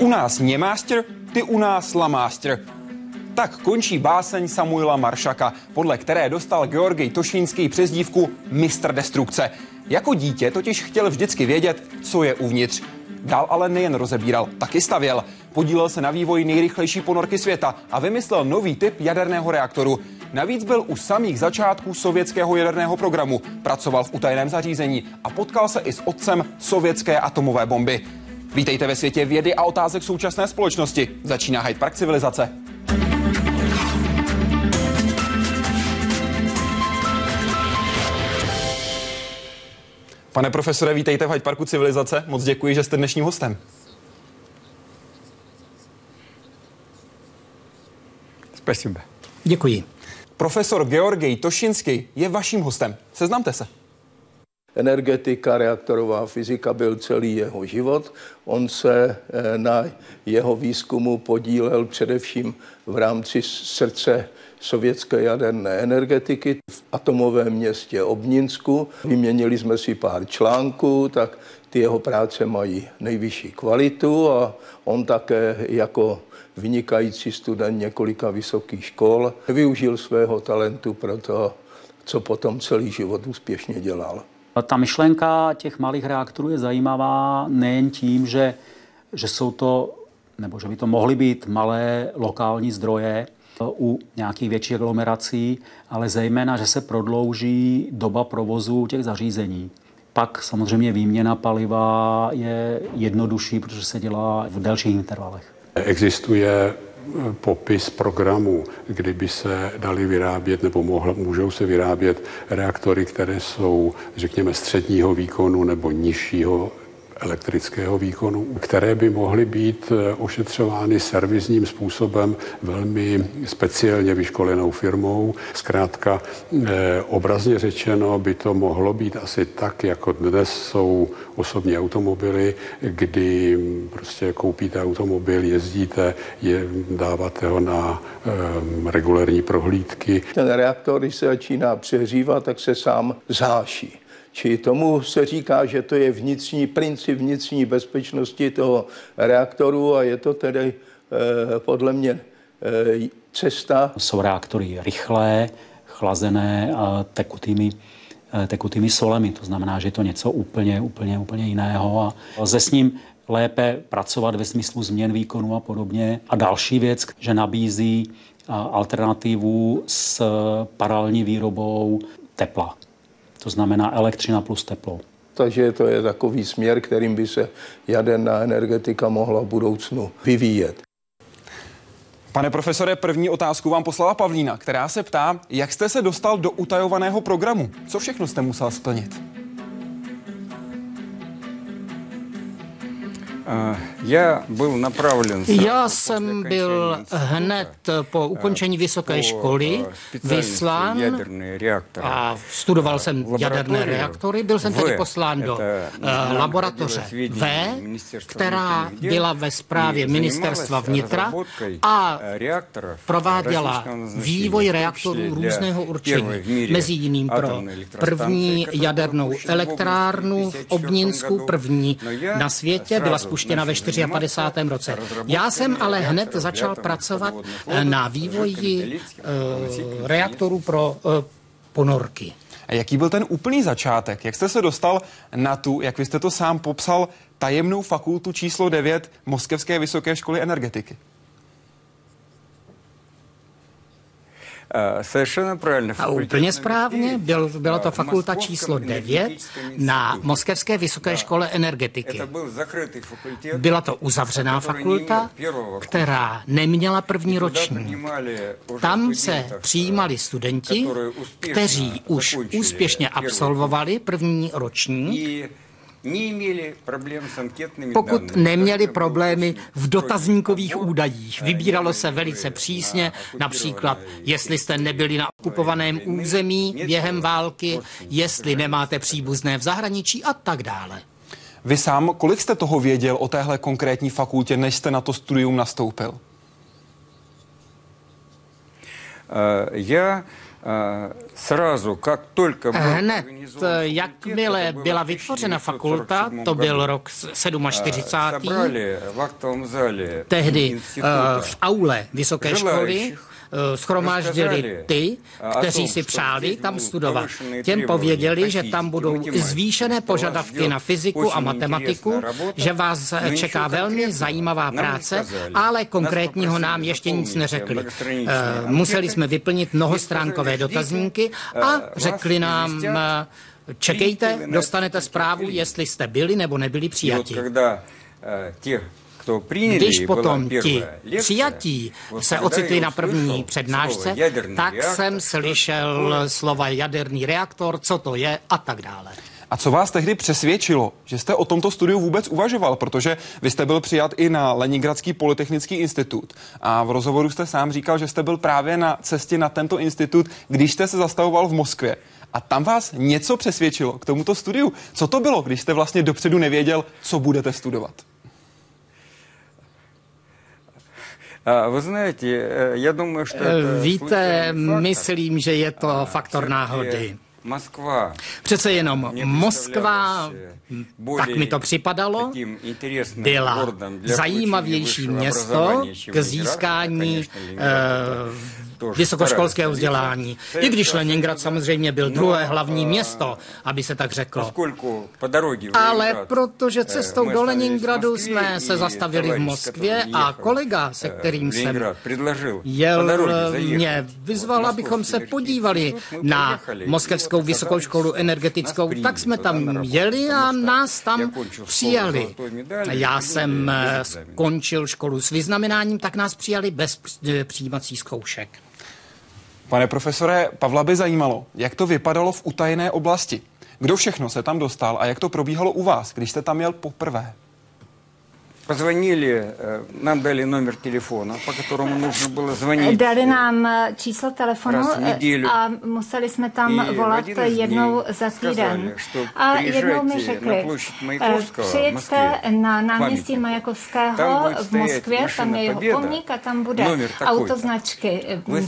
u nás němástr, ty u nás lamástr. Tak končí báseň Samuela Maršaka, podle které dostal Georgij Tošínský přezdívku Mistr destrukce. Jako dítě totiž chtěl vždycky vědět, co je uvnitř. Dál ale nejen rozebíral, taky stavěl. Podílel se na vývoji nejrychlejší ponorky světa a vymyslel nový typ jaderného reaktoru. Navíc byl u samých začátků sovětského jaderného programu, pracoval v utajeném zařízení a potkal se i s otcem sovětské atomové bomby. Vítejte ve světě vědy a otázek současné společnosti. Začíná Hyde Park civilizace. Pane profesore, vítejte v Hyde Parku civilizace. Moc děkuji, že jste dnešním hostem. Спасибо. Děkuji. Profesor Georgij Tošinský je vaším hostem. Seznamte se. Energetika, reaktorová fyzika byl celý jeho život. On se eh, na jeho výzkumu podílel především v rámci srdce sovětské jaderné energetiky v atomovém městě Obninsku. Vyměnili jsme si pár článků, tak ty jeho práce mají nejvyšší kvalitu a on také jako vynikající student několika vysokých škol využil svého talentu pro to, co potom celý život úspěšně dělal. Ta myšlenka těch malých reaktorů je zajímavá nejen tím, že, že jsou to, nebo že by to mohly být malé lokální zdroje u nějakých větších aglomerací, ale zejména, že se prodlouží doba provozu těch zařízení. Pak samozřejmě výměna paliva je jednodušší, protože se dělá v delších intervalech. Existuje popis programu, kdyby se dali vyrábět nebo mohl, můžou se vyrábět reaktory, které jsou, řekněme, středního výkonu nebo nižšího elektrického výkonu, které by mohly být eh, ošetřovány servisním způsobem velmi speciálně vyškolenou firmou. Zkrátka, eh, obrazně řečeno by to mohlo být asi tak, jako dnes jsou osobní automobily, kdy prostě koupíte automobil, jezdíte, je, dáváte ho na um, regulární prohlídky. Ten reaktor, když se začíná přehřívat, tak se sám zháší. Či tomu se říká, že to je vnitřní princip vnitřní bezpečnosti toho reaktoru a je to tedy eh, podle mě eh, cesta. Jsou reaktory rychlé, chlazené a tekutými eh, tekutými solemi. To znamená, že je to něco úplně, úplně, úplně jiného a lze s ním lépe pracovat ve smyslu změn výkonu a podobně. A další věc, že nabízí alternativu s paralelní výrobou tepla. To znamená elektřina plus teplo. Takže to je takový směr, kterým by se jaderná energetika mohla v budoucnu vyvíjet. Pane profesore, první otázku vám poslala Pavlína, která se ptá, jak jste se dostal do utajovaného programu? Co všechno jste musel splnit? Já jsem byl hned po ukončení vysoké školy vyslán a studoval jsem jaderné reaktory. Byl jsem tedy poslán do laboratoře V, která byla ve správě ministerstva vnitra a prováděla vývoj reaktorů různého určení, mezi jiným pro první jadernou elektrárnu v Obninsku, první na světě, byla spuštěna ve 54. roce. Já jsem ale hned začal pracovat na vývoji uh, reaktorů pro uh, ponorky. A jaký byl ten úplný začátek? Jak jste se dostal na tu, jak vy jste to sám popsal, tajemnou fakultu číslo 9 Moskevské vysoké školy energetiky? A úplně správně, byl, byla to fakulta číslo 9 na Moskevské vysoké škole energetiky. Byla to uzavřená fakulta, která neměla první roční. Tam se přijímali studenti, kteří už úspěšně absolvovali první roční pokud neměli problémy v dotazníkových údajích. Vybíralo se velice přísně, například jestli jste nebyli na okupovaném území během války, jestli nemáte příbuzné v zahraničí a tak dále. Vy sám, kolik jste toho věděl o téhle konkrétní fakultě, než jste na to studium nastoupil? Uh, já Hned, jakmile byla vytvořena fakulta, to byl rok 47. Tehdy v aule vysoké školy. Eh, schromáždili ty, kteří si přáli tam studovat. Těm pověděli, že tam budou zvýšené požadavky na fyziku a matematiku, že vás čeká velmi zajímavá práce, ale konkrétního nám ještě nic neřekli. Eh, museli jsme vyplnit mnohostránkové dotazníky a řekli nám, eh, čekejte, dostanete zprávu, jestli jste byli nebo nebyli přijati. Když potom ti přijatí se ocitli na první přednášce, tak jsem slyšel slova jaderný reaktor, co to je a tak dále. A co vás tehdy přesvědčilo, že jste o tomto studiu vůbec uvažoval? Protože vy jste byl přijat i na Leningradský polytechnický institut. A v rozhovoru jste sám říkal, že jste byl právě na cestě na tento institut, když jste se zastavoval v Moskvě. A tam vás něco přesvědčilo k tomuto studiu. Co to bylo, když jste vlastně dopředu nevěděl, co budete studovat? Вы знаете, я думаю, что это Víte, myslím, že je to faktor náhody. Moskva. Přece jenom Moskva, tak mi to připadalo, byla zajímavější město k získání vysokoškolského vzdělání. I když Leningrad samozřejmě byl druhé hlavní město, aby se tak řeklo. Ale protože cestou do Leningradu jsme se zastavili v Moskvě a kolega, se kterým jsem jel, mě vyzval, abychom se podívali na Moskevskou vysokou školu energetickou, tak jsme tam jeli a nás tam přijali. Já jsem skončil školu s vyznamenáním, tak nás přijali bez přijímacích zkoušek. Pane profesore, Pavla by zajímalo, jak to vypadalo v utajené oblasti. Kdo všechno se tam dostal a jak to probíhalo u vás, když jste tam jel poprvé? Позвонили, э, нам дали номер телефона, по которому нужно было звонить. Dali nám э, číslo telefonu э, a museli jsme tam volat jednou za týden. A jednou mi řekli, přijeďte na náměstí Majakovského v Moskvě, tam je jeho pomník a tam bude autoznačky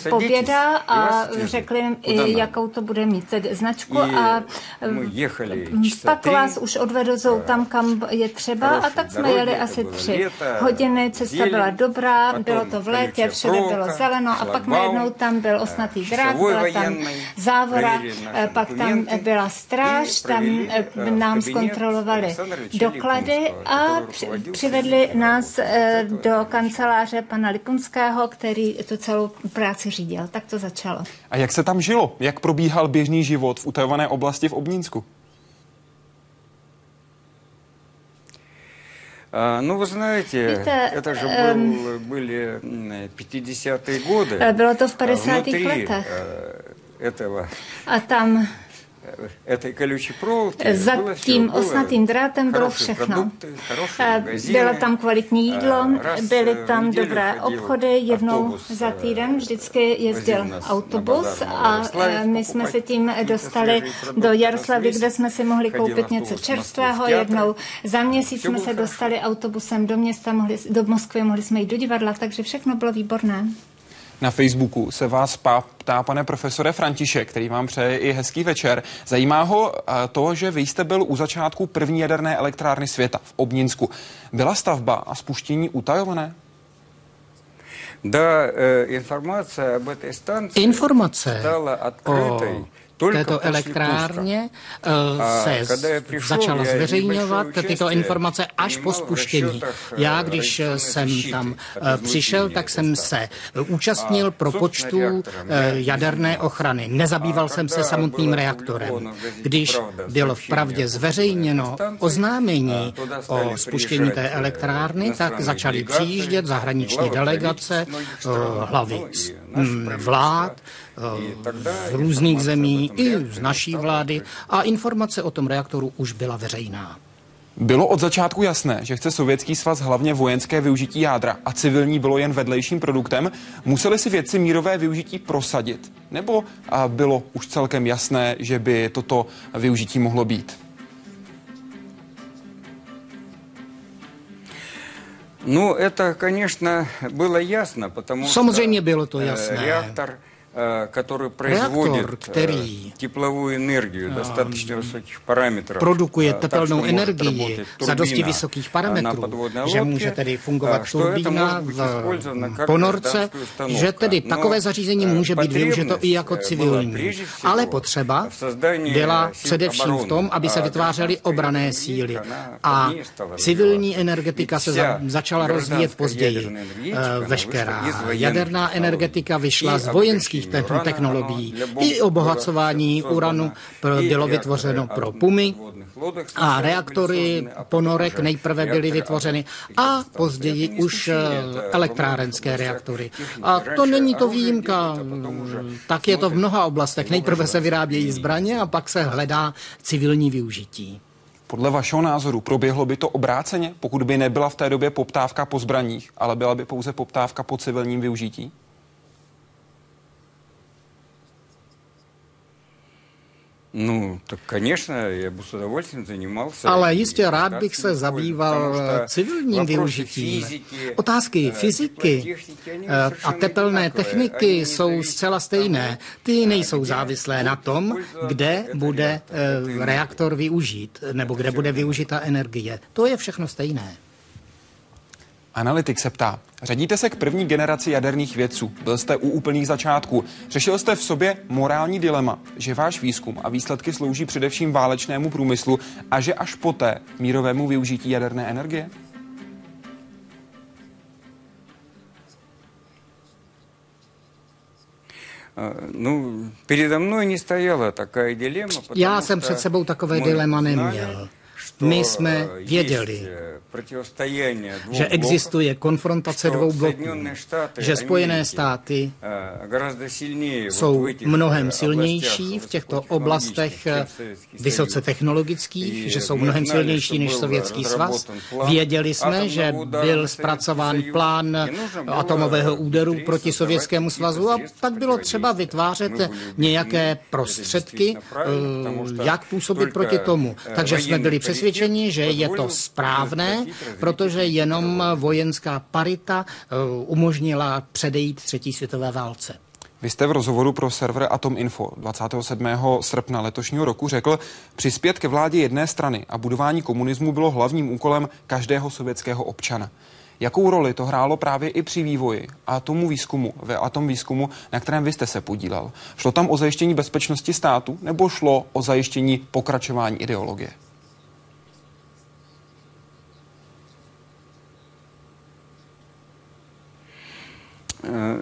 Poběda a řekli, jakou to bude mít značku a pak vás už odvedou tam, kam je třeba a tak jsme jeli asi tři hodiny, cesta byla dobrá, bylo to v létě, všude bylo zeleno a pak najednou tam byl osnatý drát, byla tam závora, pak tam byla stráž, tam eh, nám zkontrolovali doklady a přivedli nás eh, do kanceláře pana Lipunského, který tu celou práci řídil. Tak to začalo. A jak se tam žilo? Jak probíhal běžný život v utajované oblasti v Obnínsku? А, ну, вы знаете, это, это же эм, был, были 50-е э, годы. Э, Было то в а 50-х годах. Э, этого. А там Za tím osnatým drátem bylo všechno. Bylo tam kvalitní jídlo, byly tam dobré obchody, jednou za týden vždycky jezdil autobus a my jsme se tím dostali do Jaroslavy, kde jsme si mohli koupit něco čerstvého. Jednou za měsíc jsme se dostali autobusem do města, mohli, do Moskvy, mohli jsme jít do divadla, takže všechno bylo výborné. Na Facebooku se vás ptá pane profesore František, který vám přeje i hezký večer. Zajímá ho eh, to, že vy jste byl u začátku první jaderné elektrárny světa v Obninsku. Byla stavba a spuštění utajované? Да, э, информация об этой станции Informace стала открытой této elektrárně eh, se začala zveřejňovat tyto informace až po spuštění. Já, když jsem tam eh, přišel, tak jsem se. účastnil pro počtu eh, jaderné ochrany. Nezabýval jsem se samotným reaktorem. Když bylo v pravdě zveřejněno oznámení o spuštění té elektrárny, tak začaly přijíždět zahraniční delegace, hlavy mm, vlád, z různých zemí, i z naší vlády a informace o tom reaktoru už byla veřejná. Bylo od začátku jasné, že chce Sovětský svaz hlavně vojenské využití jádra a civilní bylo jen vedlejším produktem. Museli si vědci mírové využití prosadit? Nebo bylo už celkem jasné, že by toto využití mohlo být? No, это, конечно, было ясно, потому Samozřejmě bylo to jasné. Reaktor который производит Reaktor, který тепловую энергию достаточно высоких параметров, produkuje tepelnou energii za dosti vysokých parametrů, že může tedy fungovat turbína v ponorce, že tedy takové zařízení může být využito i jako civilní. Ale potřeba byla především v tom, aby se vytvářely obrané síly. A civilní energetika se za, začala rozvíjet později. Veškerá jaderná energetika vyšla z vojenských technologií. I obohacování uranu bylo vytvořeno pro pumy a reaktory ponorek nejprve byly vytvořeny a později už elektrárenské reaktory. A to není to výjimka. Tak je to v mnoha oblastech. Nejprve se vyrábějí zbraně a pak se hledá civilní využití. Podle vašeho názoru proběhlo by to obráceně, pokud by nebyla v té době poptávka po zbraních, ale byla by pouze poptávka po civilním využití? No, tak конечно, já bych s удовольствием zajímался. Ale jistě rád bych se zabýval civilním využitím. Otázky fyziky eh, a tepelné techniky jsou zcela stejné. Ty nejsou závislé na tom, kde bude eh, reaktor využít, nebo kde bude využita energie. To je všechno stejné. Analytik se ptá, řadíte se k první generaci jaderných vědců, byl jste u úplných začátků, řešil jste v sobě morální dilema, že váš výzkum a výsledky slouží především válečnému průmyslu a že až poté mírovému využití jaderné energie? No, передо мной не стояла такая дилемма. Já jsem před sebou takové dilema neměl. My jsme věděli, že existuje konfrontace dvou bloků, že Spojené státy jsou mnohem silnější v těchto oblastech vysoce technologických, že jsou mnohem silnější než Sovětský svaz. Věděli jsme, že byl zpracován plán atomového úderu proti Sovětskému svazu a tak bylo třeba vytvářet nějaké prostředky, jak působit proti tomu. Takže jsme byli přesvědčeni, že je to správné, protože jenom vojenská parita eh, umožnila předejít třetí světové válce. Vy jste v rozhovoru pro server Atom Info 27. srpna letošního roku řekl, přispět ke vládě jedné strany a budování komunismu bylo hlavním úkolem každého sovětského občana. Jakou roli to hrálo právě i při vývoji a tomu výzkumu, ve atom výzkumu, na kterém vy jste se podílel? Šlo tam o zajištění bezpečnosti státu nebo šlo o zajištění pokračování ideologie?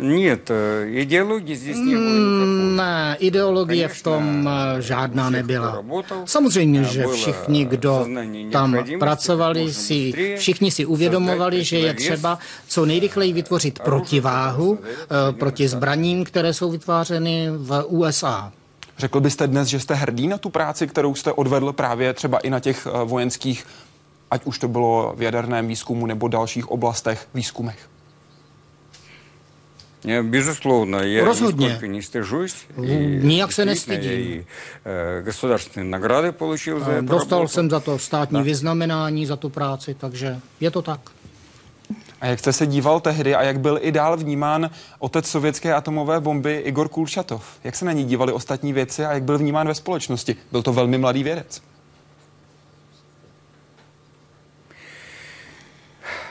Нет, идеологии здесь не было. Ne, ideologie v tom žádná nebyla. Samozřejmě, že všichni, kdo tam pracovali, si, všichni si uvědomovali, že je třeba co nejrychleji vytvořit protiváhu proti zbraním, které jsou vytvářeny v USA. Řekl byste dnes, že jste hrdý na tu práci, kterou jste odvedl právě třeba i na těch vojenských, ať už to bylo v jaderném výzkumu nebo dalších oblastech výzkumech? Безусловно, я Rozhodně. нисколько не стыжусь. Nijak se nestydím. Государственные награды получил за это Dostal работу. jsem za to státní vyznamenání, za tu práci, takže je to tak. A jak jste se díval tehdy a jak byl i dál vnímán otec sovětské atomové bomby Igor Kulčatov? Jak se na ní dívali ostatní věci a jak byl vnímán ve společnosti? Byl to velmi mladý vědec.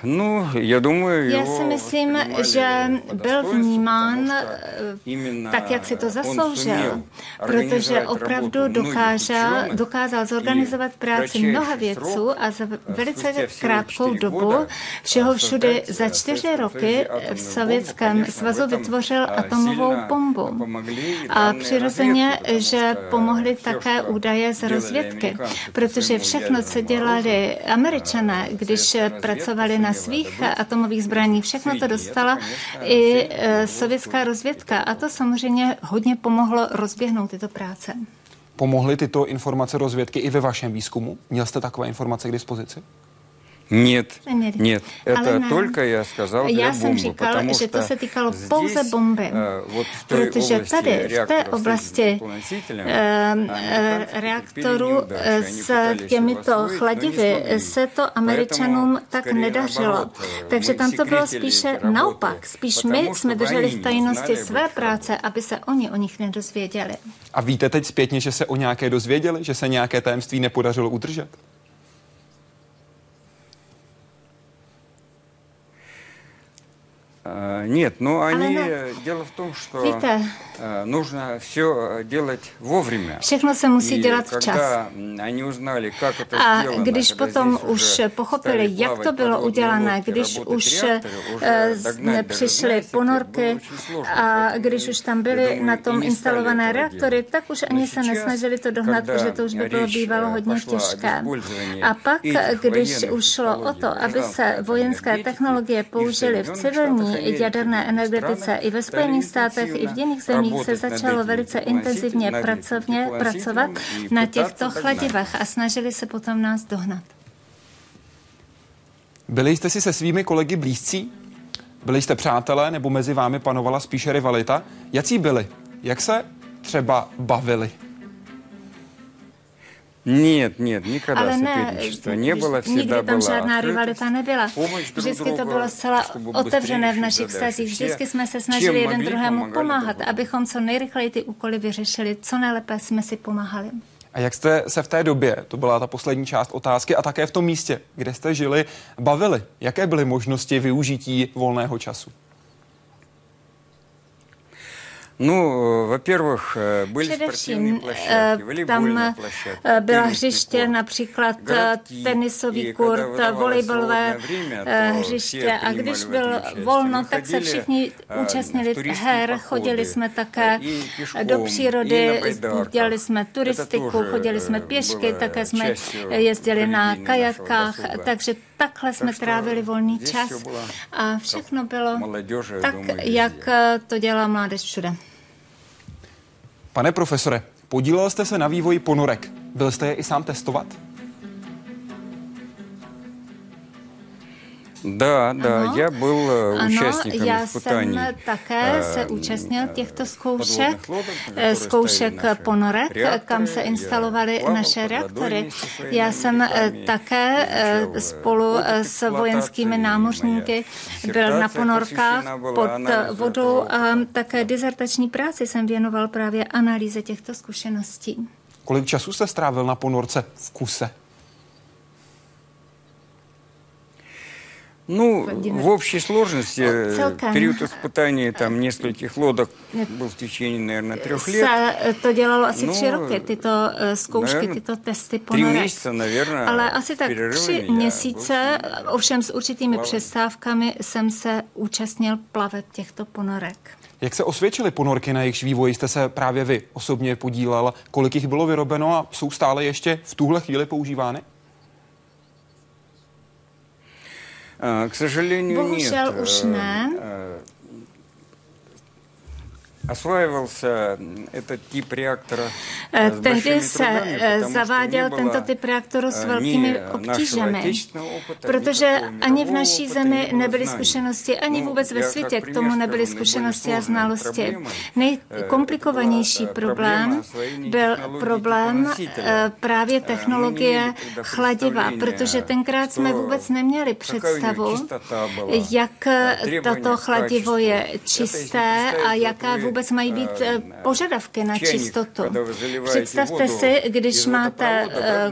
No, já думаю, Já si myslím, že byl vnímán eh, tak, jak si to zasloužil, protože opravdu dokážel, dokázal zorganizovat práci mnoha vědců a za velice krátkou dobu všeho všude za čtyři roky v Sovětském svazu vytvořil atomovou bombu. A přirozeně, že pomohly také údaje z rozvědky, protože všechno, co dělali američané, když pracovali na svých atomových zbraní. Všechno to dostala i e, sovětská rozvědka a to samozřejmě hodně pomohlo rozběhnout tyto práce. Pomohly tyto informace rozvědky i ve vašem výzkumu? Měl jste takové informace k dispozici? Нет, нет, это ne. только я сказал для Já jsem bomby, říkal, že to se týkalo pouze bomby, вот protože tady v té oblasti reaktoru s těmito chladivy se to Američanům tak nedařilo. Takže tam to bylo spíše naopak. Spíš my jsme drželi v tajnosti své práce, aby se oni o nich nedozvěděli. A víte teď zpětně, že se o nějaké dozvěděli, že se nějaké tajemství nepodařilo udržet? Нет, ну они... Дело в том, что Víte, нужно все делать вовремя. Všechno se musí dělat včas. Они узнали, как это a když potom už pochopili, jak to bylo udělané, když už přišly ponorky a když už tam byly na tom instalované reaktory, tak už ani se nesnažili to dohnat, protože to už by bylo bývalo hodně těžké. A pak, když už šlo o to, aby se vojenské technologie použily v civilní jaderné energetice i ve Spojených státech, i v jiných zemích se začalo velice intenzivně pracovně pracovat na těchto chladivech a snažili se potom nás dohnat. Byli jste si se svými kolegy blízcí? Byli jste přátelé nebo mezi vámi panovala spíše rivalita? Jaký byli? Jak se třeba bavili? Нет, нет, никогда Ale соперничества не было, всегда tam žádná rivalita nebyla. Vždycky to bylo zcela otevřené v našich vztazích. Vždycky jsme se snažili jeden druhému pomáhat, abychom co nejrychleji ty úkoly vyřešili, co nejlépe jsme si pomáhali. A jak jste se v té době, to byla ta poslední část otázky, a také v tom místě, kde jste žili, bavili? Jaké byly možnosti využití volného času? Ну, во-первых, э, были спортивные площадки, волейбольные площадки. Byla hřiště, například tenisový kurt, volejbalové hřiště. A když byl volno, tak se všichni účastnili her. Chodili jsme také do přírody, dělali jsme turistiku, chodili jsme pěšky, také jsme jezdili na kajatkách, takže takhle jsme trávili volný čas a všechno bylo tak, jak to dělá mládež všude. Pane profesore, podílel jste se na vývoji ponorek. Byl jste je i sám testovat? Да, да, ano, я был účastníkem já jsem také se účastnil těchto zkoušek, zkoušek ponorek, kam se instalovaly naše reaktory. Já jsem také spolu s vojenskými námořníky byl na ponorkách pod vodou a také dizertační práci jsem věnoval právě analýze těchto zkušeností. Kolik času jste strávil na ponorce v kuse? Ну, в общей сложности Celkem. период испытаний там нескольких лодок был в течение, наверное, трех лет. Se to dělalo asi tři roky, tyto zkoušky, tyto testy ponorek. Tři měsíce, naверное, Ale asi tak tři měsíce, ovšem s určitými přestávkami, jsem se účastnil plaveb těchto ponorek. Jak se osvědčily ponorky, na jejichž vývoji jste se právě vy osobně podílel? Kolik jich bylo vyrobeno a jsou stále ještě v tuhle chvíli používány? К сожалению, нет. ne. Osvojovался этот typ reaktora Tehdy se zaváděl tento typ reaktoru s velkými obtížemi, protože ani v naší zemi nebyly zkušenosti, ani vůbec ve světě k tomu nebyly zkušenosti a znalosti. Nejkomplikovanější problém byl problém právě technologie chladiva, protože tenkrát jsme vůbec neměli představu, jak tato chladivo je čisté a jaká vůbec vůbec mají být eh, požadavky na čistotu. Představte si, když máte eh,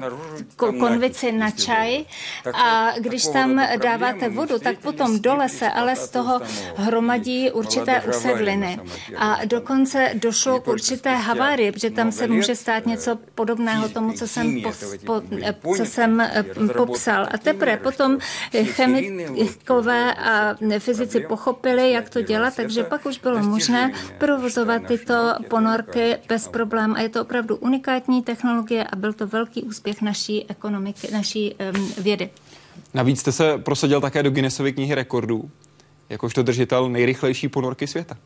konvici na čaj a když tam dáváte vodu, tak potom dole se ale z toho hromadí určité usedliny. A dokonce došlo k určité havárii, protože tam se může stát něco podobného tomu, co jsem, po, eh, co jsem popsal. A teprve potom chemikové a fyzici pochopili, jak to dělat, takže pak už bylo možné pro provozovat tyto ponorky bez problém a je to opravdu unikátní technologie a byl to velký úspěch naší ekonomiky, naší um, vědy. Navíc jste se prosadil také do Guinnessovy knihy rekordů, jakožto držitel nejrychlejší ponorky světa.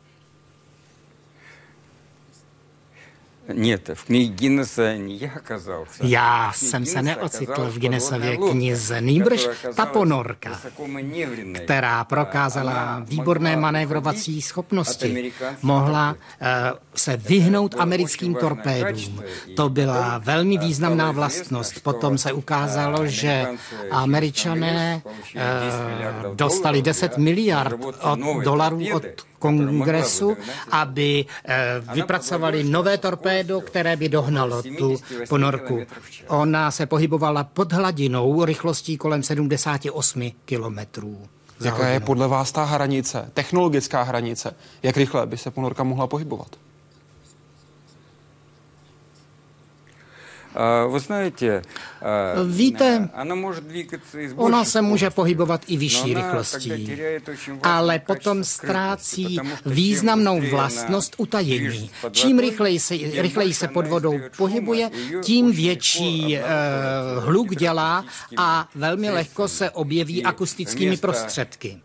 Нет, в книге Гиннесса не я оказался. Já jsem se neocitl v Guinnessově knize, nýbrž ta ponorka, která prokázala výborné manévrovací schopnosti, mohla uh, se vyhnout americkým torpédům. To byla velmi významná vlastnost. Potom se ukázalo, že američané uh, dostali 10 miliard od dolarů od kongresu, aby eh, vypracovali nové torpédo, které by dohnalo tu ponorku. Ona se pohybovala pod hladinou rychlostí kolem 78 kilometrů. Jaká je podle vás ta hranice, technologická hranice? Jak rychle by se ponorka mohla pohybovat? Vy знаете, Víte, ona se může pohybovat i vyšší rychlostí, ale potom ztrácí významnou vlastnost utajení. Čím rychleji se, rychleji se pod vodou pohybuje, tím větší uh, hluk dělá a velmi lehko se objeví akustickými prostředky.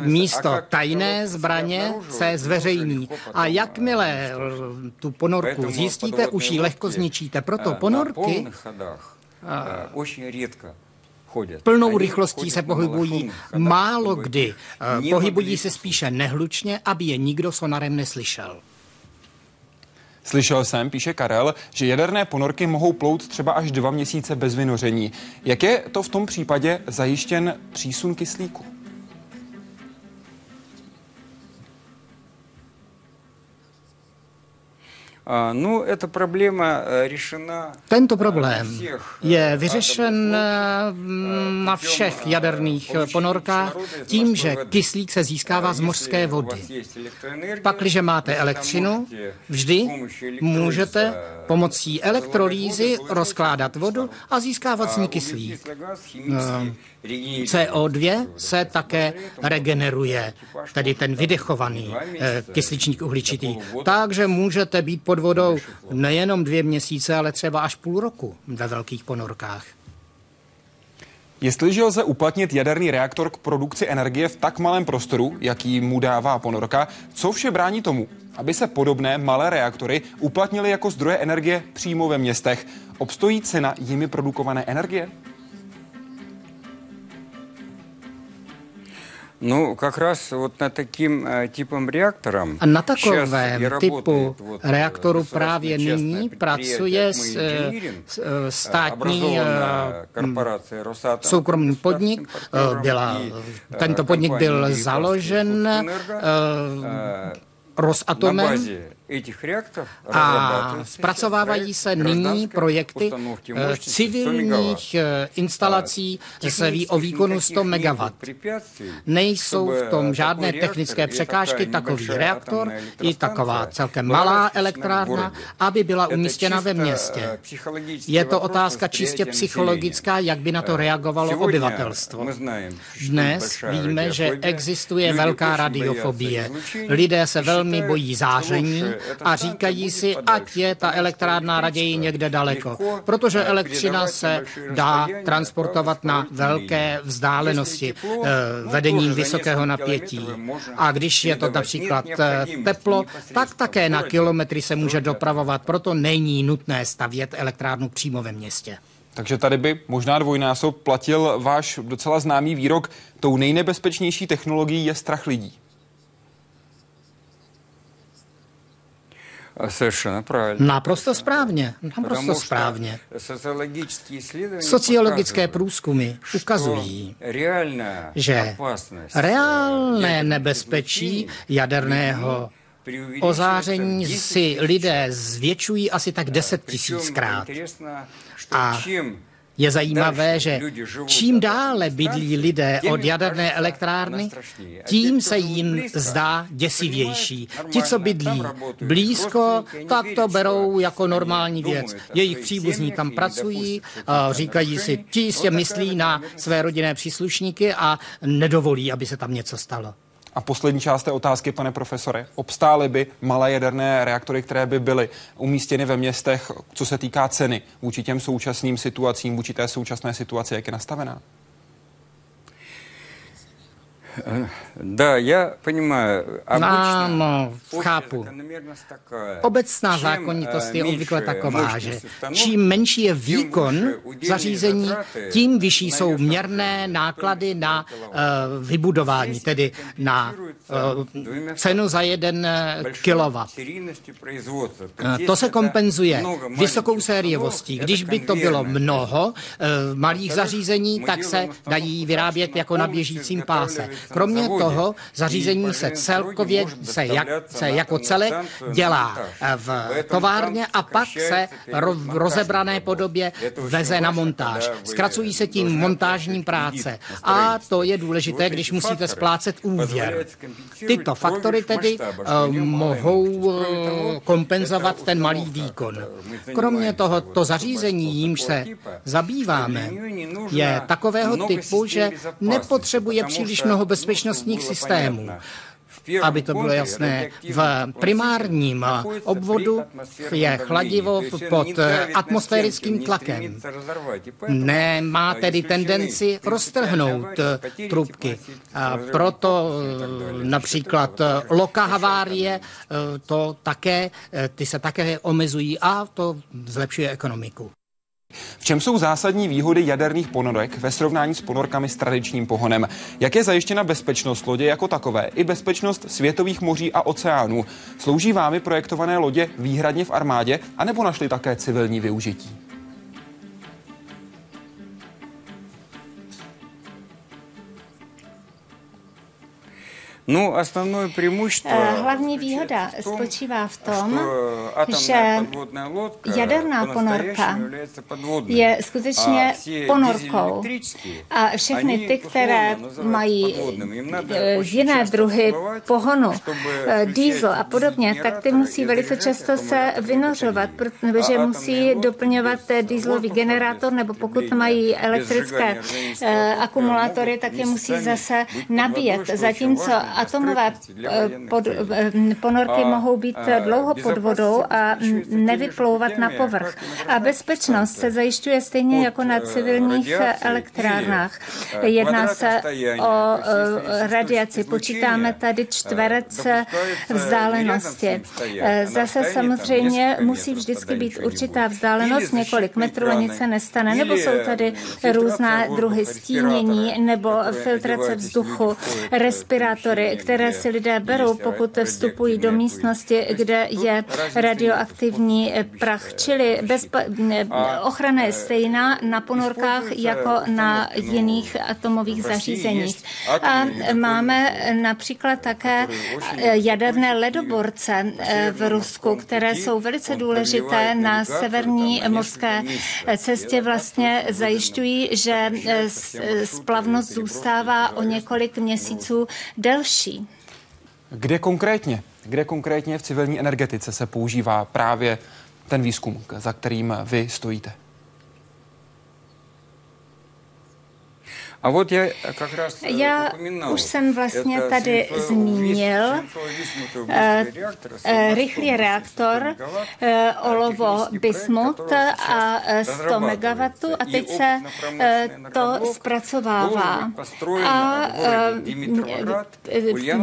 Místo tajné zbraně se zveřejní. a jakmile tu ponorku zjistíte, už ji lehko zničíte. Proto ponorky plnou rychlostí se pohybují málo kdy. Э, pohybují se spíše nehlučně, aby je nikdo sonarem neslyšel. Slyšel jsem, píše Karel, že jaderné ponorky mohou plout třeba až dva měsíce bez vynoření. Jak je to v tom případě zajištěn přísun kyslíku? Tento problém je vyřešen na všech jaderných ponorkách tím, že kyslík se získává z mořské vody. Pakliže máte elektřinu, vždy můžete pomocí elektrolýzy rozkládat vodu a získávat z ní kyslík. CO2 se také regeneruje, tedy ten vydechovaný eh, kysličník uhličitý. Takže můžete být pod vodou nejenom dvě měsíce, ale třeba až půl roku ve velkých ponorkách. Jestliže lze uplatnit jaderný reaktor k produkci energie v tak malém prostoru, jaký mu dává ponorka, co vše brání tomu, aby se podobné malé reaktory uplatnily jako zdroje energie přímo ve městech? Obstojí cena jimi produkované energie? No, как раз вот на таким typem reaktorem. A na takovém typu reaktoru právě nyní pracuje s, s, státní soukromý podnik. Byla, tento podnik byl založen Rosatomem a zpracovávají se nyní projekty civilních instalací se ví o výkonu 100 MW. Nejsou v tom žádné technické překážky, takový reaktor i taková celkem malá elektrárna, aby byla umístěna ve městě. Je to otázka čistě psychologická, jak by na to reagovalo obyvatelstvo. Dnes víme, že existuje velká radiofobie. Lidé se velmi bojí záření, a říkají si, ať je ta elektrárna raději někde daleko, protože elektřina se dá transportovat na velké vzdálenosti eh, vedením vysokého napětí. A když je to například eh, teplo, tak také na kilometry se může dopravovat, proto není nutné stavět elektrárnu přímo ve městě. Takže tady by možná dvojnásob platil váš docela známý výrok, tou nejnebezpečnější technologií je strach lidí. Naprosto správně. Naprosto správně. Sociologické průzkumy ukazují, že reálné nebezpečí jaderného ozáření si lidé zvětšují asi tak 10 tisíckrát. A je zajímavé, že čím dále bydlí lidé od jaderné elektrárny, tím se jim zdá děsivější. Ti, co bydlí blízko, tak to berou jako normální věc. Jejich příbuzní tam pracují, říkají si, ti jistě myslí na své rodinné příslušníky a nedovolí, aby se tam něco stalo. A poslední část té otázky, pane profesore. Obstály by malé jaderné reaktory, které by byly umístěny ve městech, co se týká ceny, vůči těm současným situacím, vůči té současné situaci, jak je nastavená? Да, я понимаю. Обычно no, chápu. Obecná zákonitost je obvykle taková, že čím menší je výkon zařízení, tím vyšší jsou měrné náklady na uh, vybudování, tedy na uh, cenu za jeden kilowatt. Uh, to se kompenzuje vysokou sériovostí. Když by to bylo mnoho uh, malých zařízení, tak se dají vyrábět jako na běžícím páse. Kromě toho zařízení se celkově se, jak, se jako celek dělá v továrně a pak se v rozebrané podobě veze na montáž. Zkracují se tím montážní práce. a to je důležité, když musíte splácet úvěr. Tyto faktory tedy uh, mohou uh, kompenzovat ten malý výkon. Kromě toho, to zařízení, jímž se zabýváme, je takového typu, že nepotřebuje příliš mnoho bezpečnostních systémů. Aby to bylo jasné, v primárním obvodu je chladivo pod atmosférickým tlakem. Nemá tedy tendenci roztrhnout trubky. A proto například loka havárie, to také, ty se také omezují a to zlepšuje ekonomiku. V čem jsou zásadní výhody jaderných ponorek ve srovnání s ponorkami s tradičním pohonem? Jak je zajištěna bezpečnost lodě jako takové i bezpečnost světových moří a oceánů? Slouží vámi projektované lodě výhradně v armádě anebo našli také civilní využití? No, основное преимущество... Hlavní výhoda spočívá v tom, že jaderná ponorka je skutečně ponorkou a všechny ty, které mají jiné druhy pohonu, diesel a podobně, tak ty musí velice často se vynořovat, protože musí doplňovat dieselový generátor, nebo pokud mají elektrické akumulátory, tak je musí zase nabíjet. Zatímco atomové eh, pod, eh, ponorky mohou být dlouho pod vodou a nevyplouvat na povrch. A bezpečnost se zajišťuje stejně jako na civilních elektrárnách. Jedná se o eh, radiaci. Počítáme tady čtverec vzdálenosti. Zase samozřejmě musí vždycky být určitá vzdálenost, několik metrů a nic se nestane. Nebo jsou tady různá druhy stínění nebo filtrace vzduchu, respirátory, které si lidé berou, pokud vstupují do místnosti, kde je radioaktivní prach. Čili bezpa- ochrana je stejná na ponorkách jako na jiných atomových zařízeních. A máme například také jaderné ledoborce v Rusku, které jsou velice důležité na severní mořské cestě vlastně zajišťují, že splavnost zůstává o několik měsíců delší lepší. Kde konkrétně, kde konkrétně v civilní energetice se používá právě ten výzkum, za kterým vy stojíte? A вот я как раз Já už jsem vlastně tady zmínil rychlý reaktor olovo bismut a 100 MW a teď se to zpracovává. A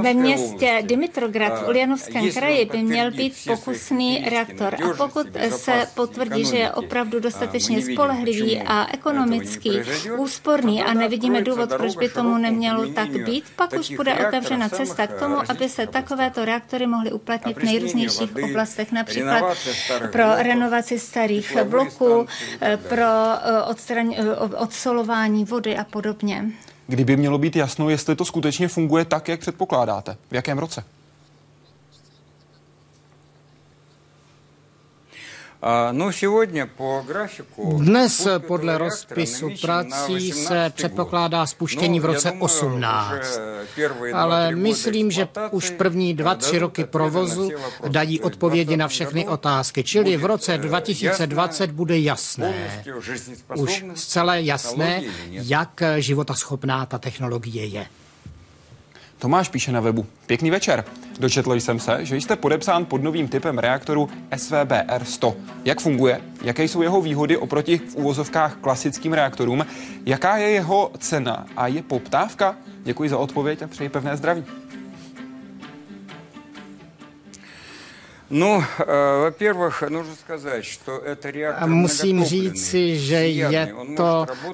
ve městě Dimitrograd v Uljanovském kraji by měl být pokusný reaktor. A pokud se potvrdí, že je opravdu dostatečně spolehlivý a ekonomický, úsporný a nevidí nevidíme důvod, proč by tomu nemělo tak být. Pak už bude otevřena cesta k tomu, aby se takovéto reaktory mohly uplatnit v nejrůznějších oblastech, například pro renovaci starých bloků, eh, pro eh, odstraň, eh, odsolování vody a podobně. Kdyby mělo být jasno, jestli to skutečně funguje tak, jak předpokládáte. V jakém roce? Dnes podle rozpisu prací se předpokládá spuštění v roce 18, ale myslím, že už první dva, tři roky provozu dají odpovědi na všechny otázky, čili v roce 2020 bude jasné, už zcela jasné, jak životaschopná ta technologie je. Tomáš píše na webu. Pěkný večer. Dočetl jsem se, že jste podepsán pod novým typem reaktoru SVBR-100. Jak funguje? Jaké jsou jeho výhody oproti v úvozovkách klasickým reaktorům? Jaká je jeho cena a je poptávka? Děkuji za odpověď a přeji pevné zdraví. Musím říci, že je to uh,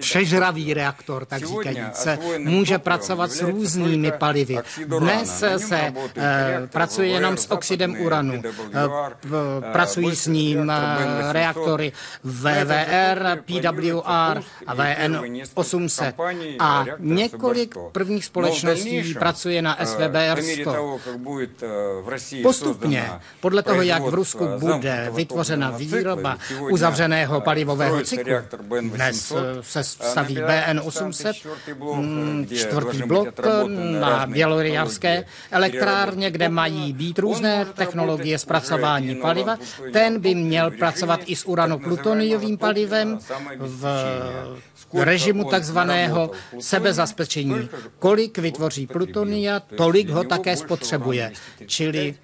přežravý reaktor, tak říkajíc. Může pracovat s různými palivy. Dnes se uh, pracuje jenom s oxidem uranu. Uh, pracují s ním uh, reaktory VVR, PWR a VN800. A několik prvních společností pracuje na SVBR 100. Postupně, podle toho, jak v Rusku bude vytvořena výroba uzavřeného palivového cyklu, dnes se staví BN 800, čtvrtý blok na běloruské elektrárně, kde mají být různé technologie zpracování paliva. Ten by měl pracovat i s uranoplutoniovým palivem v režimu takzvaného sebezapečení. Kolik vytvoří plutonia, tolik ho také spotřebuje. Čili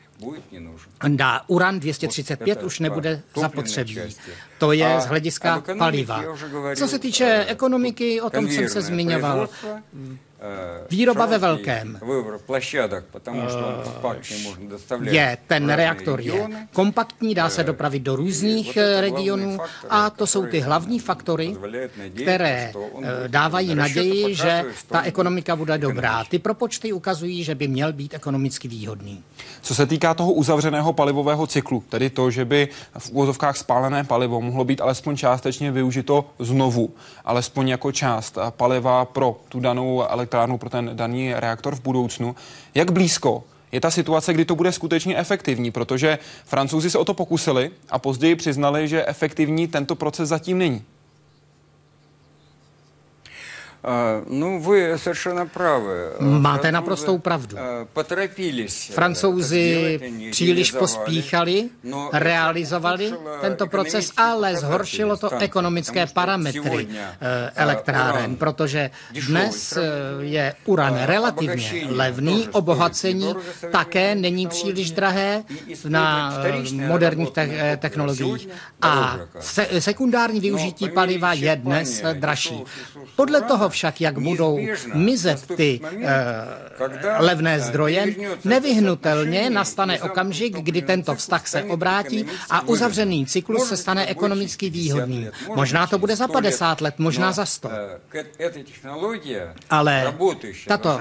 na uran 235 už nebude zapotřebí. To je z hlediska paliva. Co se týče ekonomiky, o tom jsem se zmiňoval. Výroba ve velkém. Je, ten reaktor je kompaktní, dá se dopravit do různých regionů a to jsou ty hlavní faktory, které dávají naději, že ta ekonomika bude dobrá. Ty propočty ukazují, že by měl být ekonomicky výhodný. Co se týká toho uzavřeného palivového cyklu, tedy to, že by v úvozovkách spálené palivo mohlo být alespoň částečně využito znovu, alespoň jako část paliva pro tu danou elektrárnu, pro ten daný reaktor v budoucnu. Jak blízko je ta situace, kdy to bude skutečně efektivní, protože francouzi se o to pokusili a později přiznali, že efektivní tento proces zatím není. No, vy совершенно правы. Máte naprostou pravdu. Francouzi příliš pospíchali, realizovali tento proces, ale zhoršilo to ekonomické parametry elektráren, protože dnes je uran relativně levný, obohacení také není příliš drahé na moderních technologiích a sekundární využití paliva je dnes dražší. Podle toho však, jak budou mizet ty uh, levné zdroje, nevyhnutelně nastane okamžik, kdy tento vztah se obrátí a uzavřený cyklus se stane ekonomicky výhodný. Možná to bude za 50 let, možná za 100. Ale tato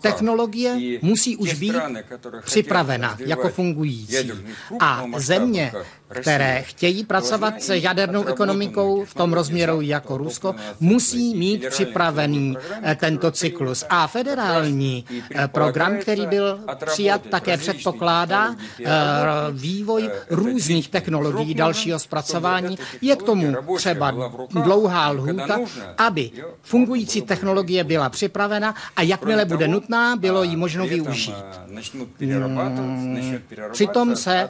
technologie musí už být připravena jako fungující. A země, které chtějí pracovat s jadernou ekonomikou v tom rozměru jako Rusko, musí mít připravený eh, tento cyklus. A federální eh, program, který byl přijat, také předpokládá eh, vývoj různých technologií dalšího zpracování. Je k tomu třeba dlouhá lhůta, aby fungující technologie byla připravena a jakmile bude nutná, bylo ji možno využít. Hmm, přitom se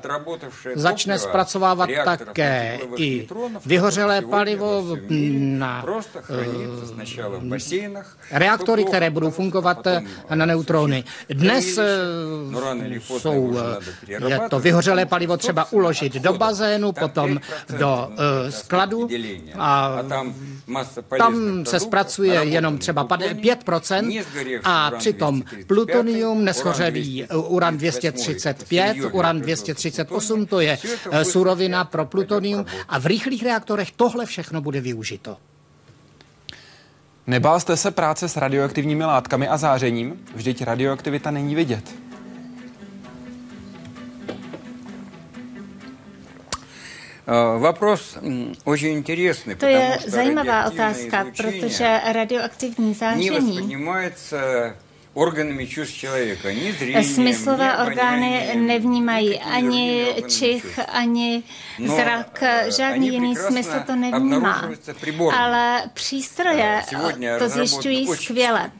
začne zpracovávat také i vyhořelé palivo na reaktory, které budou fungovat na neutrony. Dnes eh, jsou, eh, je to vyhořelé palivo třeba uložit do bazénu, potom do skladu a tam se zpracuje jenom třeba 5% a přitom plutonium, neschořelý uran 235, uran 238, to je surovina pro plutonium a v rychlých reaktorech tohle všechno bude využito. Nebál jste se práce s radioaktivními látkami a zářením? Vždyť radioaktivita není vidět. Вопрос очень интересный. To je zajímavá otázka, protože radioaktivní záření Smyslové orgány nevnímají ani čich, ani zrak, žádný jiný smysl to nevnímá. Ale přístroje to zjišťují skvěle.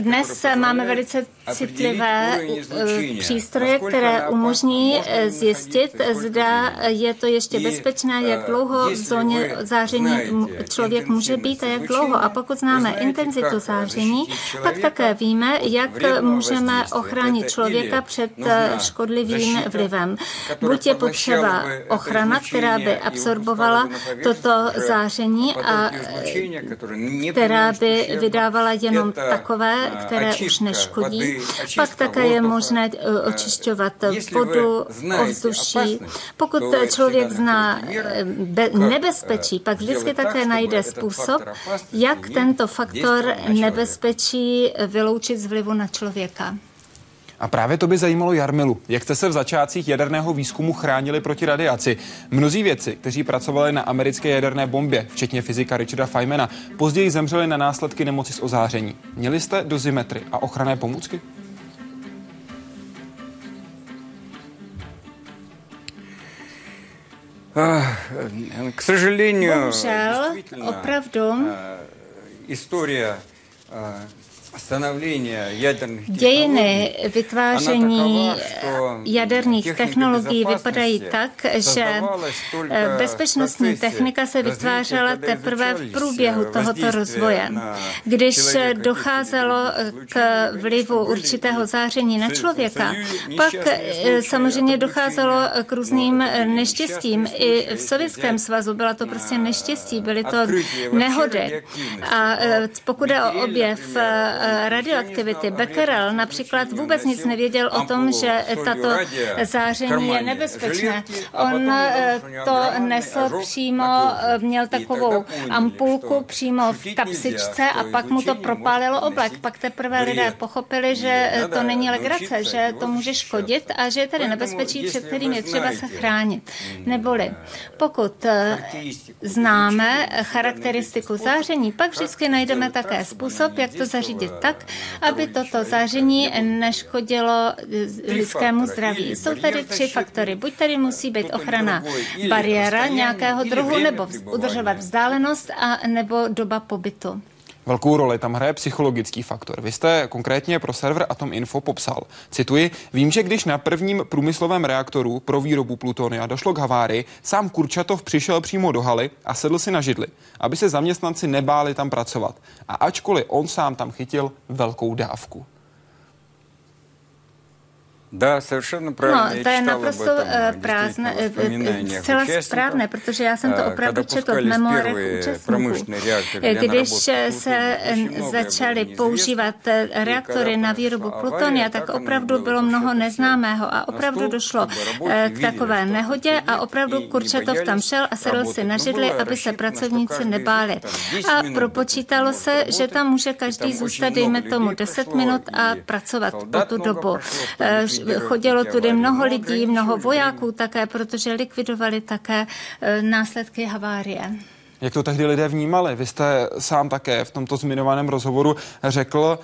Dnes máme velice citlivé eh, přístroje, které umožní zjistit, zda je to ještě bezpečné, jak dlouho v zóně záření člověk může být a jak dlouho. A pokud známe intenzitu záření, pak také víme, jak můžeme ochránit člověka před škodlivým vlivem. Buď je potřeba ochrana, která by absorbovala toto záření a která by vydávala jenom takové, které už neškodí. Pak také je možné očišťovat vodu, ovzduší. Pokud člověk zná nebezpečí, pak vždycky také najde způsob, jak tento faktor nebezpečí vyloučit z vlivu na člověka. A právě to by zajímalo Jarmilu. Jak jste se v začátcích jaderného výzkumu chránili proti radiaci? Mnozí věci, kteří pracovali na americké jaderné bombě, včetně fyzika Richarda Feynmana, později zemřeli na následky nemoci z ozáření. Měli jste dozimetry a ochranné pomůcky? К сожалению, Bohužel, opravdu, история Dějiny vytváření jaderných technologií vypadají tak, že eh, bezpečnostní technika se vytvářela teprve v průběhu tohoto rozvoje. Když docházelo k vlivu určitého záření na člověka, pak eh, samozřejmě docházelo k různým neštěstím. I v Sovětském svazu byla to prostě neštěstí, byly to nehody. A eh, pokud je o objev radioaktivity. Becquerel například vůbec nic nevěděl o tom, že tato záření je nebezpečné. On eh, to nesl přímo, eh, měl takovou ampulku přímo v kapsičce a pak mu to propálilo oblek. Pak teprve lidé pochopili, že to není legrace, že to může škodit a že je tady nebezpečí, před kterým je třeba se chránit. Neboli pokud eh, známe charakteristiku záření, pak vždycky najdeme také způsob, jak to zařídit tak, aby toto záření neškodilo lidskému zdraví. Jsou tady tři faktory. Buď tady musí být ochrana bariéra nějakého druhu, nebo udržovat vzdálenost, a nebo doba pobytu. Velkou roli tam hraje psychologický faktor. Vy jste konkrétně pro server Atom Info popsal, cituji, vím, že když na prvním průmyslovém reaktoru pro výrobu plutonia došlo k havárii, sám Kurčatov přišel přímo do haly a sedl si na židli, aby se zaměstnanci nebáli tam pracovat. A ačkoliv on sám tam chytil velkou dávku. Да, совершенно правильно. No, to je naprosto eh, prázdné, eh, zcela správné, protože já jsem to opravdu četl v memorech účastníků. Když se začaly používat eh, reaktory na výrobu plutonia, tak opravdu bylo mnoho neznámého a opravdu došlo k takové nehodě a opravdu Kurčatov tam šel a sedl si na židli, aby se pracovníci nebáli. A propočítalo se, že tam může každý zůstat, dejme tomu, 10 minut a pracovat po tu dobu chodilo tudy mnoho lidí, mnoho vojáků také, protože likvidovali také e, následky havárie. Jak to tehdy lidé vnímali? Vy jste sám také v tomto zmiňovaném rozhovoru řekl,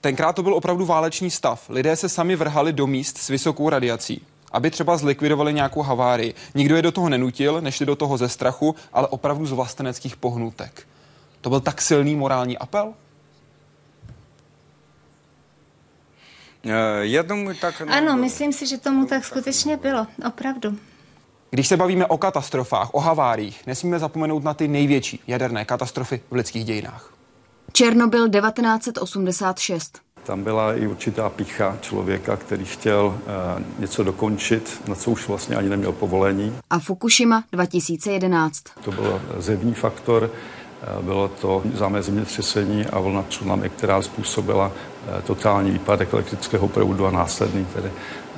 tenkrát to byl opravdu válečný stav. Lidé se sami vrhali do míst s vysokou radiací aby třeba zlikvidovali nějakou havárii. Nikdo je do toho nenutil, nešli do toho ze strachu, ale opravdu z vlasteneckých pohnutek. To byl tak silný morální apel? Eh, já domů, tak... Ano, nebylo. myslím si, že tomu tak skutečně bylo, opravdu. Když se bavíme o katastrofách, o haváriích, nesmíme zapomenout na ty největší jaderné katastrofy v lidských dějinách. Černobyl 1986. Tam byla i určitá pícha člověka, který chtěl uh, něco dokončit, na co už vlastně ani neměl povolení. A Fukushima 2011. To byl zevní faktor, eh, bylo to zámé zemětřesení a vlna tsunami, která způsobila totální výpadek elektrického proudu a následný tedy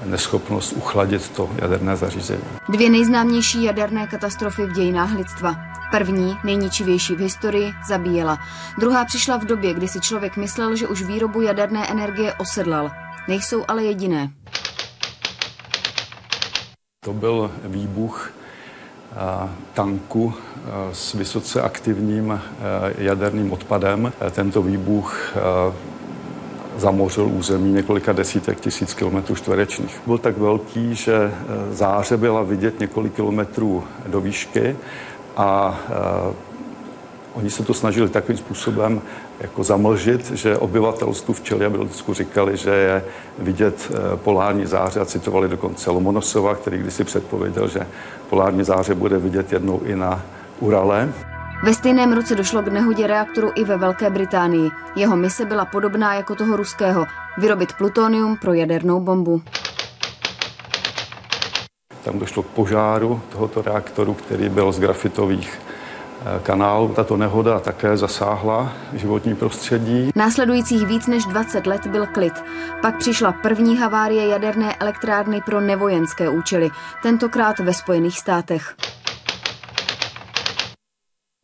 neschopnost uchladit to jaderné zařízení. Dvě nejznámější jaderné katastrofy v dějinách lidstva. První, nejničivější v historii, zabíjela. Druhá přišla v době, kdy si člověk myslel, že už výrobu jaderné energie osedlal. Nejsou ale jediné. To byl výbuch eh, tanku eh, s vysoce aktivním jaderným odpadem. Tento výbuch zamořil území několika desítek tisíc kilometrů čtverečních. Byl tak velký, že e, záře byla vidět několik kilometrů do výšky a e, oni se to snažili takovým způsobem jako zamlžit, že obyvatelstvu v Čeliabylsku říkali, že je vidět e, polární záře a citovali dokonce Lomonosova, který kdysi předpověděl, že polární záře bude vidět jednou i na Urale. Ve stejném roce došlo k nehodě reaktoru i ve Velké Británii. Jeho mise byla podobná jako toho ruského – vyrobit plutonium pro jadernou bombu. Tam došlo k požáru tohoto reaktoru, který byl z grafitových eh, kanálů. Tato nehoda také zasáhla životní prostředí. Následujících víc než 20 let byl klid. Pak přišla první havárie jaderné elektrárny pro nevojenské účely, tentokrát ve Spojených státech.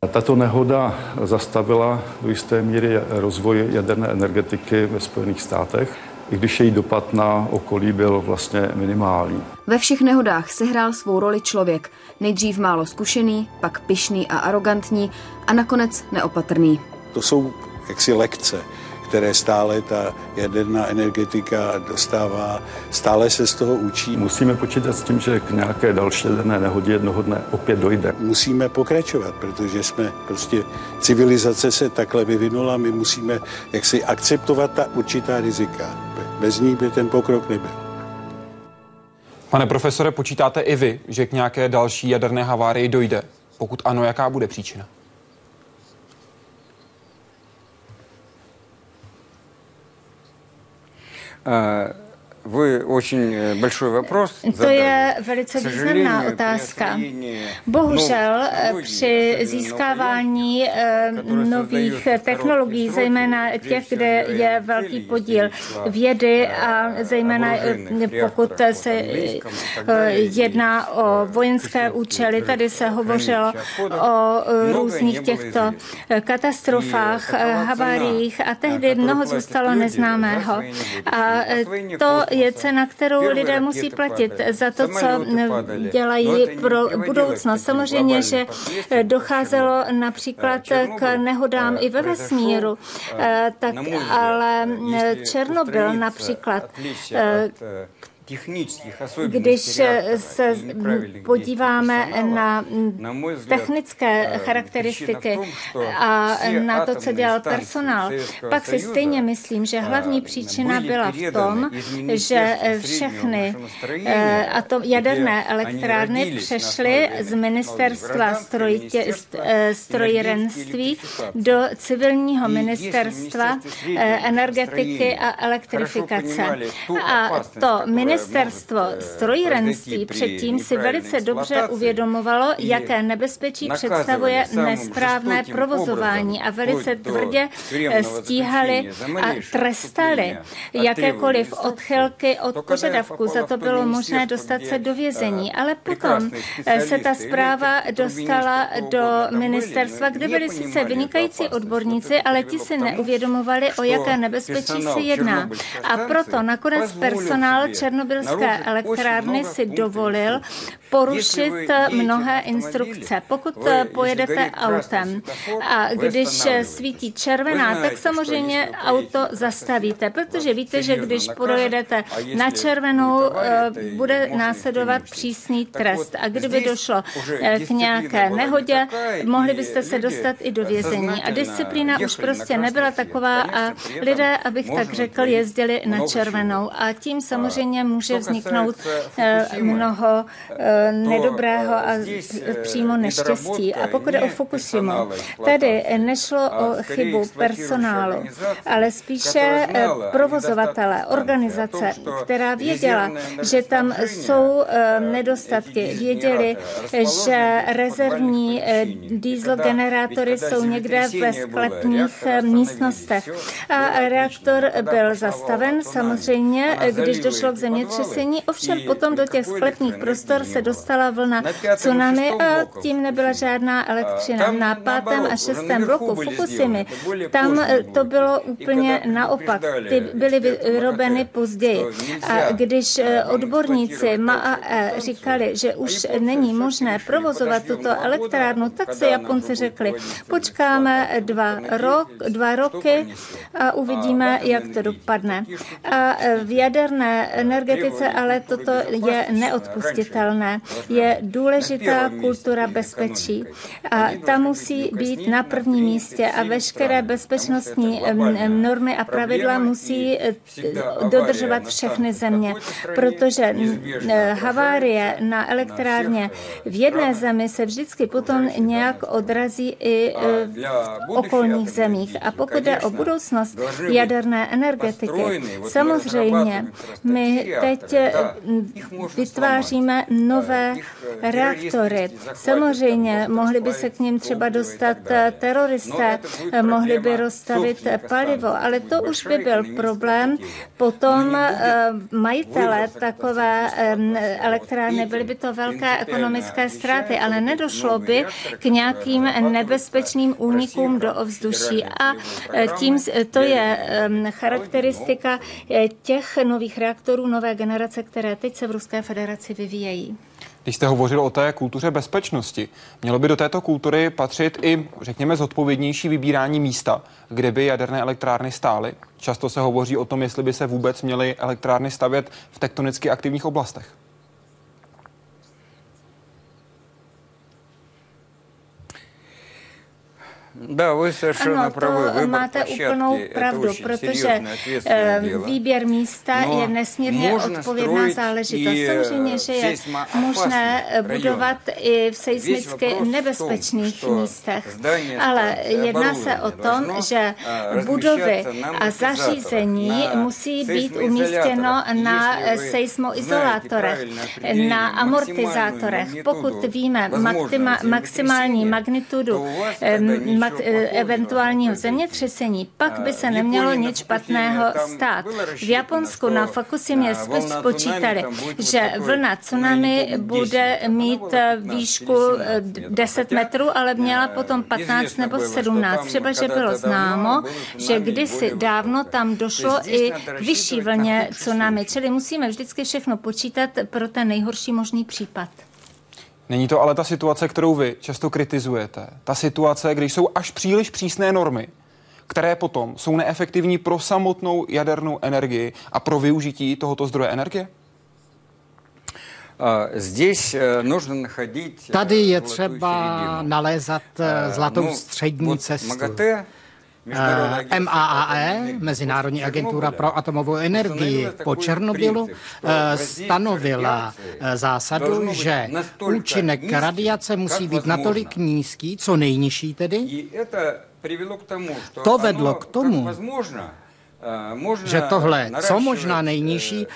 Tato nehoda zastavila do jisté míry rozvoj jaderné energetiky ve Spojených státech, i když její dopad na okolí byl vlastně minimální. Ve všech nehodách sehrál svou roli člověk. Nejdřív málo zkušený, pak pyšný a arrogantní a nakonec neopatrný. To jsou jaksi lekce které stále ta jaderná energetika dostává, stále se z toho učí. Musíme počítat s tím, že k nějaké další jaderné nehodě jednoho dne opět dojde. Musíme pokračovat, protože jsme prostě, civilizace se takhle vyvinula, my musíme jaksi akceptovat ta určitá rizika. Bez ní by ten pokrok nebyl. Pane profesore, počítáte i vy, že k nějaké další jaderné havárii dojde? Pokud ano, jaká bude příčina? 呃 Вы очень э, большой вопрос To je velice významná otázka. Bohužel eh, při získávání eh, nových technologií, zejména těch, kde je velký podíl vědy a zejména eh, pokud se jedná o vojenské účely, tady se hovořilo o různých těchto katastrofách, haváriích a tehdy mnoho zůstalo neznámého. A to je cena, kterou lidé musí platit za to, co dělají pro budoucnost. Samozřejmě, že docházelo například k nehodám i ve vesmíru, eh, tak ale Černobyl například, když se podíváme na technické charakteristiky a na to, co dělal personál, pak si stejně myslím, že hlavní příčina byla v tom, že všechny eh, a to jaderné elektrárny přešly z ministerstva strojitě, strojírenství do civilního ministerstva energetiky a elektrifikace. A to ministerstvo Ministerstvo strojírenství předtím si velice dobře uvědomovalo, jaké nebezpečí představuje nesprávné provozování a velice tvrdě eh, stíhali a trestali jakékoliv odchylky od požadavku. Za to bylo možné dostat se do vězení. Ale potom eh, se ta zpráva dostala do ministerstva, kde byli sice vynikající odborníci, ale ti si neuvědomovali, o jaké nebezpečí se jedná. A proto nakonec personál Černobyl černobylské elektrárny si dovolil porušit mnohé instrukce. Pokud pojedete autem a když svítí červená, tak samozřejmě auto zastavíte, protože víte, že když projedete na červenou, eh, bude následovat přísný trest. A kdyby došlo eh, k nějaké nehodě, mohli byste se dostat i do vězení. A disciplína už prostě nebyla taková a lidé, abych tak řekl, jezdili na červenou. A tím samozřejmě může vzniknout eh, mnoho eh, nedobrého a přímo neštěstí. A pokud je o Fukushima, tady nešlo o chybu personálu, ale spíše eh, provozovatele, organizace, která věděla, že tam jsou nedostatky. Věděli, že rezervní diesel generátory jsou někde ve sklepních místnostech. A reaktor byl zastaven samozřejmě, když došlo k zemětřesení. Ovšem potom do těch sklepních prostor se dostala vlna tsunami a tím nebyla žádná elektřina. Na pátém a šestém bloku Fukushimy tam to bylo úplně naopak. Ty byly vyrobeny později. A když eh, odborníci MAE říkali, že už není možné provozovat tuto elektrárnu, tak se Japonci řekli, počkáme dva, rok, dva roky a uvidíme, jak to dopadne. A v jaderné energie energetice, ale toto je neodpustitelné. Je důležitá kultura bezpečí. A ta musí být na prvním místě a veškeré bezpečnostní normy a pravidla musí eh, dodržovat všechny země, protože eh, havárie na elektrárně v jedné zemi se vždycky potom nějak odrazí i eh, v okolních zemích. A pokud jde o budoucnost jaderné energetiky, samozřejmě my teď vytváříme nové reaktory. Samozřejmě mohli by se k ním třeba dostat teroristé, mohli by rozstavit palivo, ale to už by byl problém. Potom eh, majitele takové elektrárny. byly by to velké ekonomické ztráty, ale nedošlo by k nějakým nebezpečným únikům do ovzduší. A eh, tím to je charakteristika eh, těch nových reaktorů nové generace, které teď se v Ruské federaci vyvíjejí. Když jste hovořil o té kultuře bezpečnosti, mělo by do této kultury patřit i, řekněme, zodpovědnější vybírání místa, kde by jaderné elektrárny stály? Často se hovoří o tom, jestli by se vůbec měly elektrárny stavět v tektonicky aktivních oblastech. Да, вы совершенно ano, правы. Выбор máte úplnou pravdu, protože eh, výběr místa je nesmírně odpovědná záležitost. Samozřejmě, že je možné budovat i v seismicky nebezpečných místech, ale jedná se o tom, že budovy a zařízení musí být umístěno na seismoizolátorech, na amortizátorech. Pokud víme maximální magnitudu E, eventuálního zemětřesení, pak by se nemělo nic špatného stát. V Japonsku na Fukushimě spočítali, že vlna tsunami bude mít e, výšku 10 e, metrů, ale měla potom 15 nebo 17. Třeba, že bylo známo, že kdysi dávno tam došlo i k vyšší vlně tsunami, čili musíme vždycky všechno počítat pro ten nejhorší možný případ. Není to ale ta situace, kterou vy často kritizujete. Ta situace, kdy jsou až příliš přísné normy, které potom jsou neefektivní pro samotnou jadernou energii a pro využití tohoto zdroje energie? Tady je třeba nalézat zlatou střední cestu. MAAE, Mezinárodní agentura pro atomovou energii, po Černobylu eh, stanovila eh, zásadu, že účinek radiace musí být natolik nízký, co nejnižší tedy. To vedlo k tomu, že tohle, co možná nejnižší,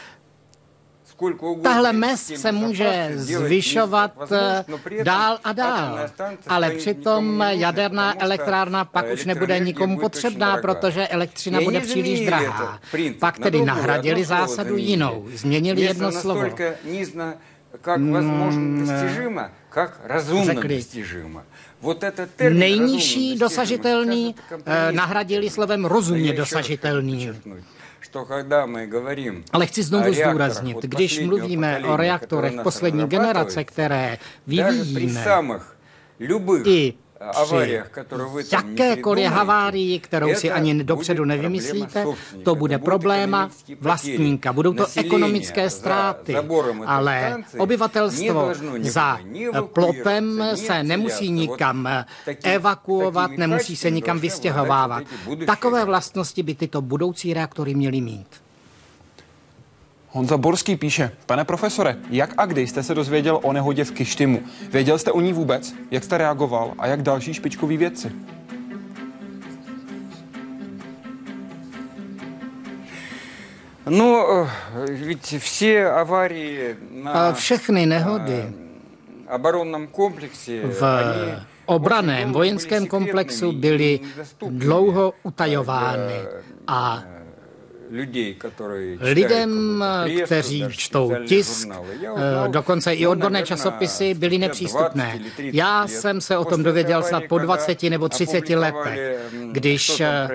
Tahle mez se může zvyšovat eh, dál a dál, ale přitom jaderná elektrárna pak už nebude nikomu potřebná, protože elektřina bude příliš drahá. Pak tedy nahradili zásadu jinou, změnili jedno slovo. Nejnižší dosažitelný eh, nahradili slovem rozumně dosažitelný. Ale chci znovu zdůraznit, když mluvíme o reaktorech poslední generace, které vyvíjíme, i při jakékoliv havárii, kterou si ani dopředu nevymyslíte, to bude probléma vlastníka. Budou to ekonomické ztráty, ale obyvatelstvo za plotem se nemusí nikam evakuovat, nemusí se nikam vystěhovávat. Takové vlastnosti by tyto budoucí reaktory měly mít. Honza Borský píše, pane profesore, jak a kdy jste se dozvěděl o nehodě v Kištimu? Věděl jste o ní vůbec? Jak jste reagoval? A jak další špičkoví vědci? No, víte, vše avárie na... Všechny nehody v obraném vojenském komplexu byly dlouho utajovány a lidem, kteří čtou tisk, eh, dokonce i odborné časopisy, byly nepřístupné. Já jsem se o tom dověděl snad po 20 nebo 30 letech, když eh,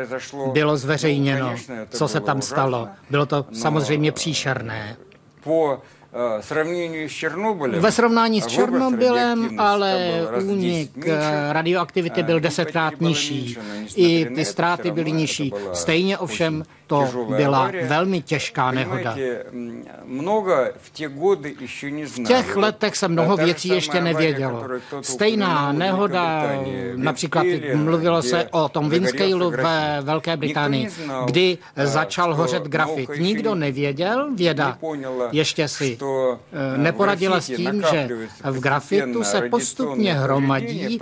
bylo zveřejněno, co se tam stalo. Bylo to samozřejmě příšerné. Ve srovnání s Černobylem ale únik radioaktivity byl desetkrát nižší. I ty ztráty byly nižší. Stejně ovšem to byla velmi těžká nehoda. V těch letech se mnoho věcí ještě nevědělo. Stejná nehoda, například mluvilo se o tom Windscaleu ve Velké Británii, kdy začal hořet grafit. Nikdo nevěděl, věda ještě si neporadila s tím, že v grafitu se postupně hromadí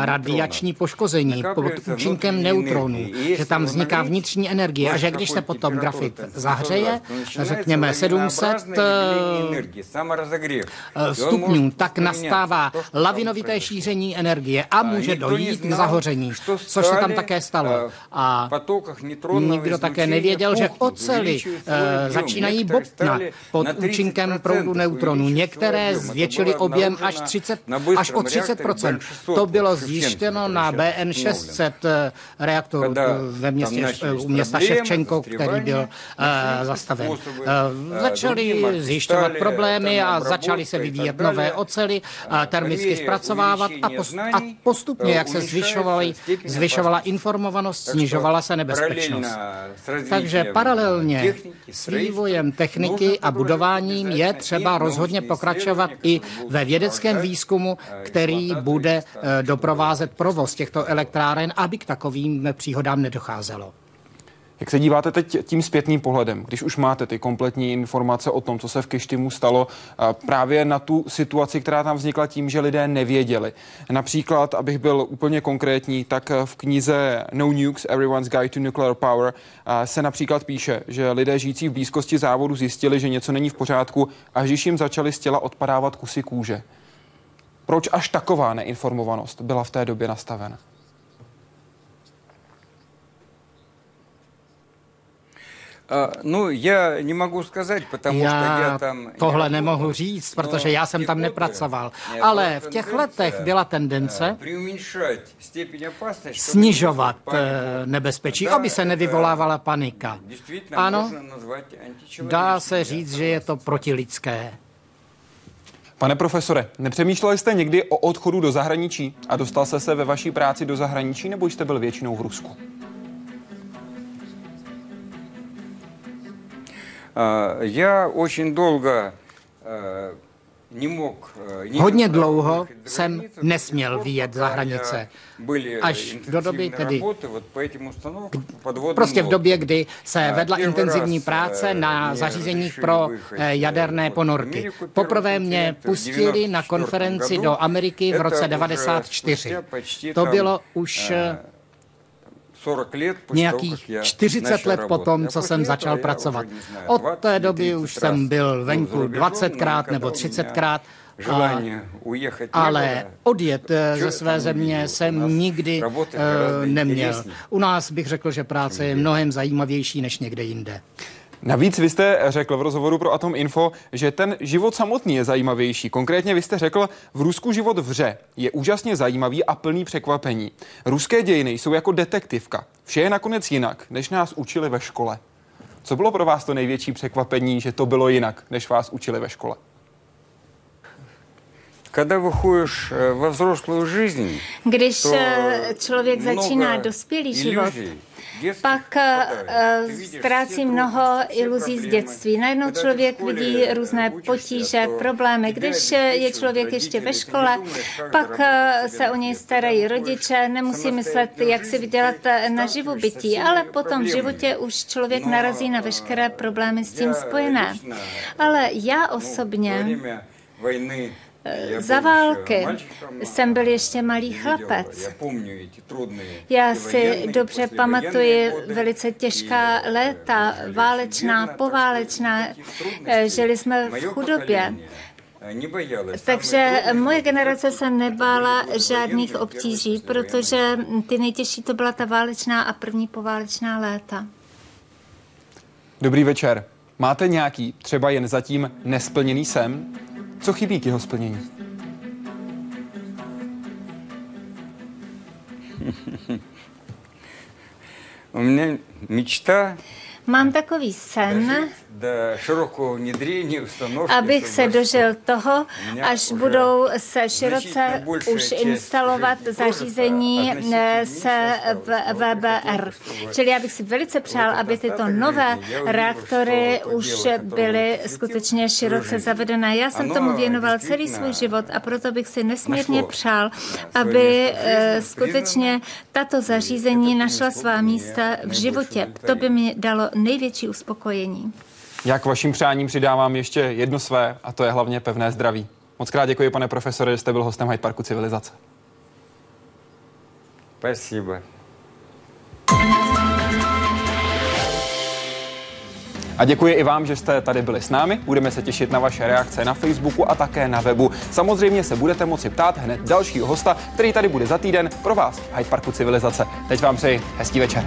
radiační poškození pod účinkem neutronů, že tam vzniká vnitřní energie a že když se potom grafit zahřeje, řekněme 700 eh, stupňů, tak nastává lavinovité šíření energie a může dojít k zahoření, což se tam také stalo. A nikdo také nevěděl, že ocely eh, začínají bobtnat pod účinkem proudu neutronů. Některé zvětšily objem až, 30, až o 30% To bylo zjištěno na BN 600 eh, reaktoru ve městě, u města Ševčenko který byl uh, zastaven. Uh, začali zjišťovat problémy a začali se vyvíjet nové ocely, termicky zpracovávat a, post, a postupně, jak se zvyšovaly, zvyšovala informovanost, snižovala se nebezpečnost. Takže paralelně s vývojem techniky a budováním je třeba rozhodně pokračovat i ve vědeckém výzkumu, který bude doprovázet provoz těchto elektráren, aby k takovým příhodám nedocházelo. Jak se díváte teď tím zpětným pohledem, když už máte ty kompletní informace o tom, co se v Kištimu stalo, právě na tu situaci, která tam vznikla tím, že lidé nevěděli. Například, abych byl úplně konkrétní, tak v knize No Nukes, Everyone's Guide to Nuclear Power se například píše, že lidé žijící v blízkosti závodu zjistili, že něco není v pořádku, až když jim začaly z těla odpadávat kusy kůže. Proč až taková neinformovanost byla v té době nastavena? No, já nemohu сказать, потому já что я tam... Tohle nemohu říct, protože já jsem tam nepracoval. Ale v těch letech byla tendence snižovat nebezpečí, aby se nevyvolávala panika. Ano, dá se říct, že je to protilidské. Pane profesore, nepřemýšleli jste někdy o odchodu do zahraničí a dostal se se ve vaší práci do zahraničí, nebo jste byl většinou v Rusku? Я очень долго Hodně dlouho jsem nesměl vyjet za hranice. Až do doby tedy, prostě v době, kdy se vedla intenzivní práce na zařízeních pro jaderné ponorky. Poprvé mě pustili na konferenci do Ameriky v roce 94. To bylo už nějakých 40 let potom, co jsem začal pracovat. Od té doby už jsem byl venku 20krát nebo 30krát, a, ale odjet eh, ze své země jsem nikdy uh, neměl. U nás bych řekl, že práce je mnohem zajímavější než někde jinde. Navíc vy jste řekl v rozhovoru pro Atom Info, že ten život samotný je zajímavější. Konkrétně vy jste řekl, v Rusku život vře je úžasně zajímavý a plný překvapení. Ruské dějiny jsou jako detektivka. Vše je nakonec jinak, než nás učili ve škole. Co bylo pro vás to největší překvapení, že to bylo jinak, než vás učili ve škole? Когда выходишь во взрослую жизнь, Když eh, člověk začíná dospělý život, pak uh, ztrácí mnoho iluzí z dětství. Najednou člověk vidí různé potíže, problémy. Když je člověk ještě ve škole, pak se o něj starají rodiče, nemusí myslet, jak si vydělat na živobytí, ale potom v životě už člověk narazí na veškeré problémy s tím spojené. Ale já osobně za války jsem byl ještě malý chlapec. Já si dobře pamatuji velice těžká léta, válečná, poválečná. Žili jsme v chudobě. Takže moje generace se nebála žádných obtíží, protože ty nejtěžší to byla ta válečná a první poválečná léta. Dobrý večer. Máte nějaký, třeba jen zatím nesplněný sen? Co chybí k jeho splnění? У меня мечта Mám takový sen, abych se dožil toho, až budou se široce už instalovat zařízení eh, se v VBR. Čili já bych si velice přál, aby tyto nové reaktory už byly skutečně široce zavedené. Já jsem tomu věnoval celý svůj život a proto bych si nesmírně přál, aby eh, skutečně tato zařízení našla svá místa v životě. To by mi dalo největší uspokojení. Jak vaším přáním přidávám ještě jedno své, a to je hlavně pevné zdraví. Moc krát děkuji, pane profesore, že jste byl hostem Hyde Parku Civilizace. Спасибо. A děkuji i vám, že jste tady byli s námi. Budeme se těšit na vaše reakce na Facebooku a také na webu. Samozřejmě se budete moci ptát hned dalšího hosta, který tady bude za týden pro vás v Hyde Parku Civilizace. Teď vám přeji hezký večer.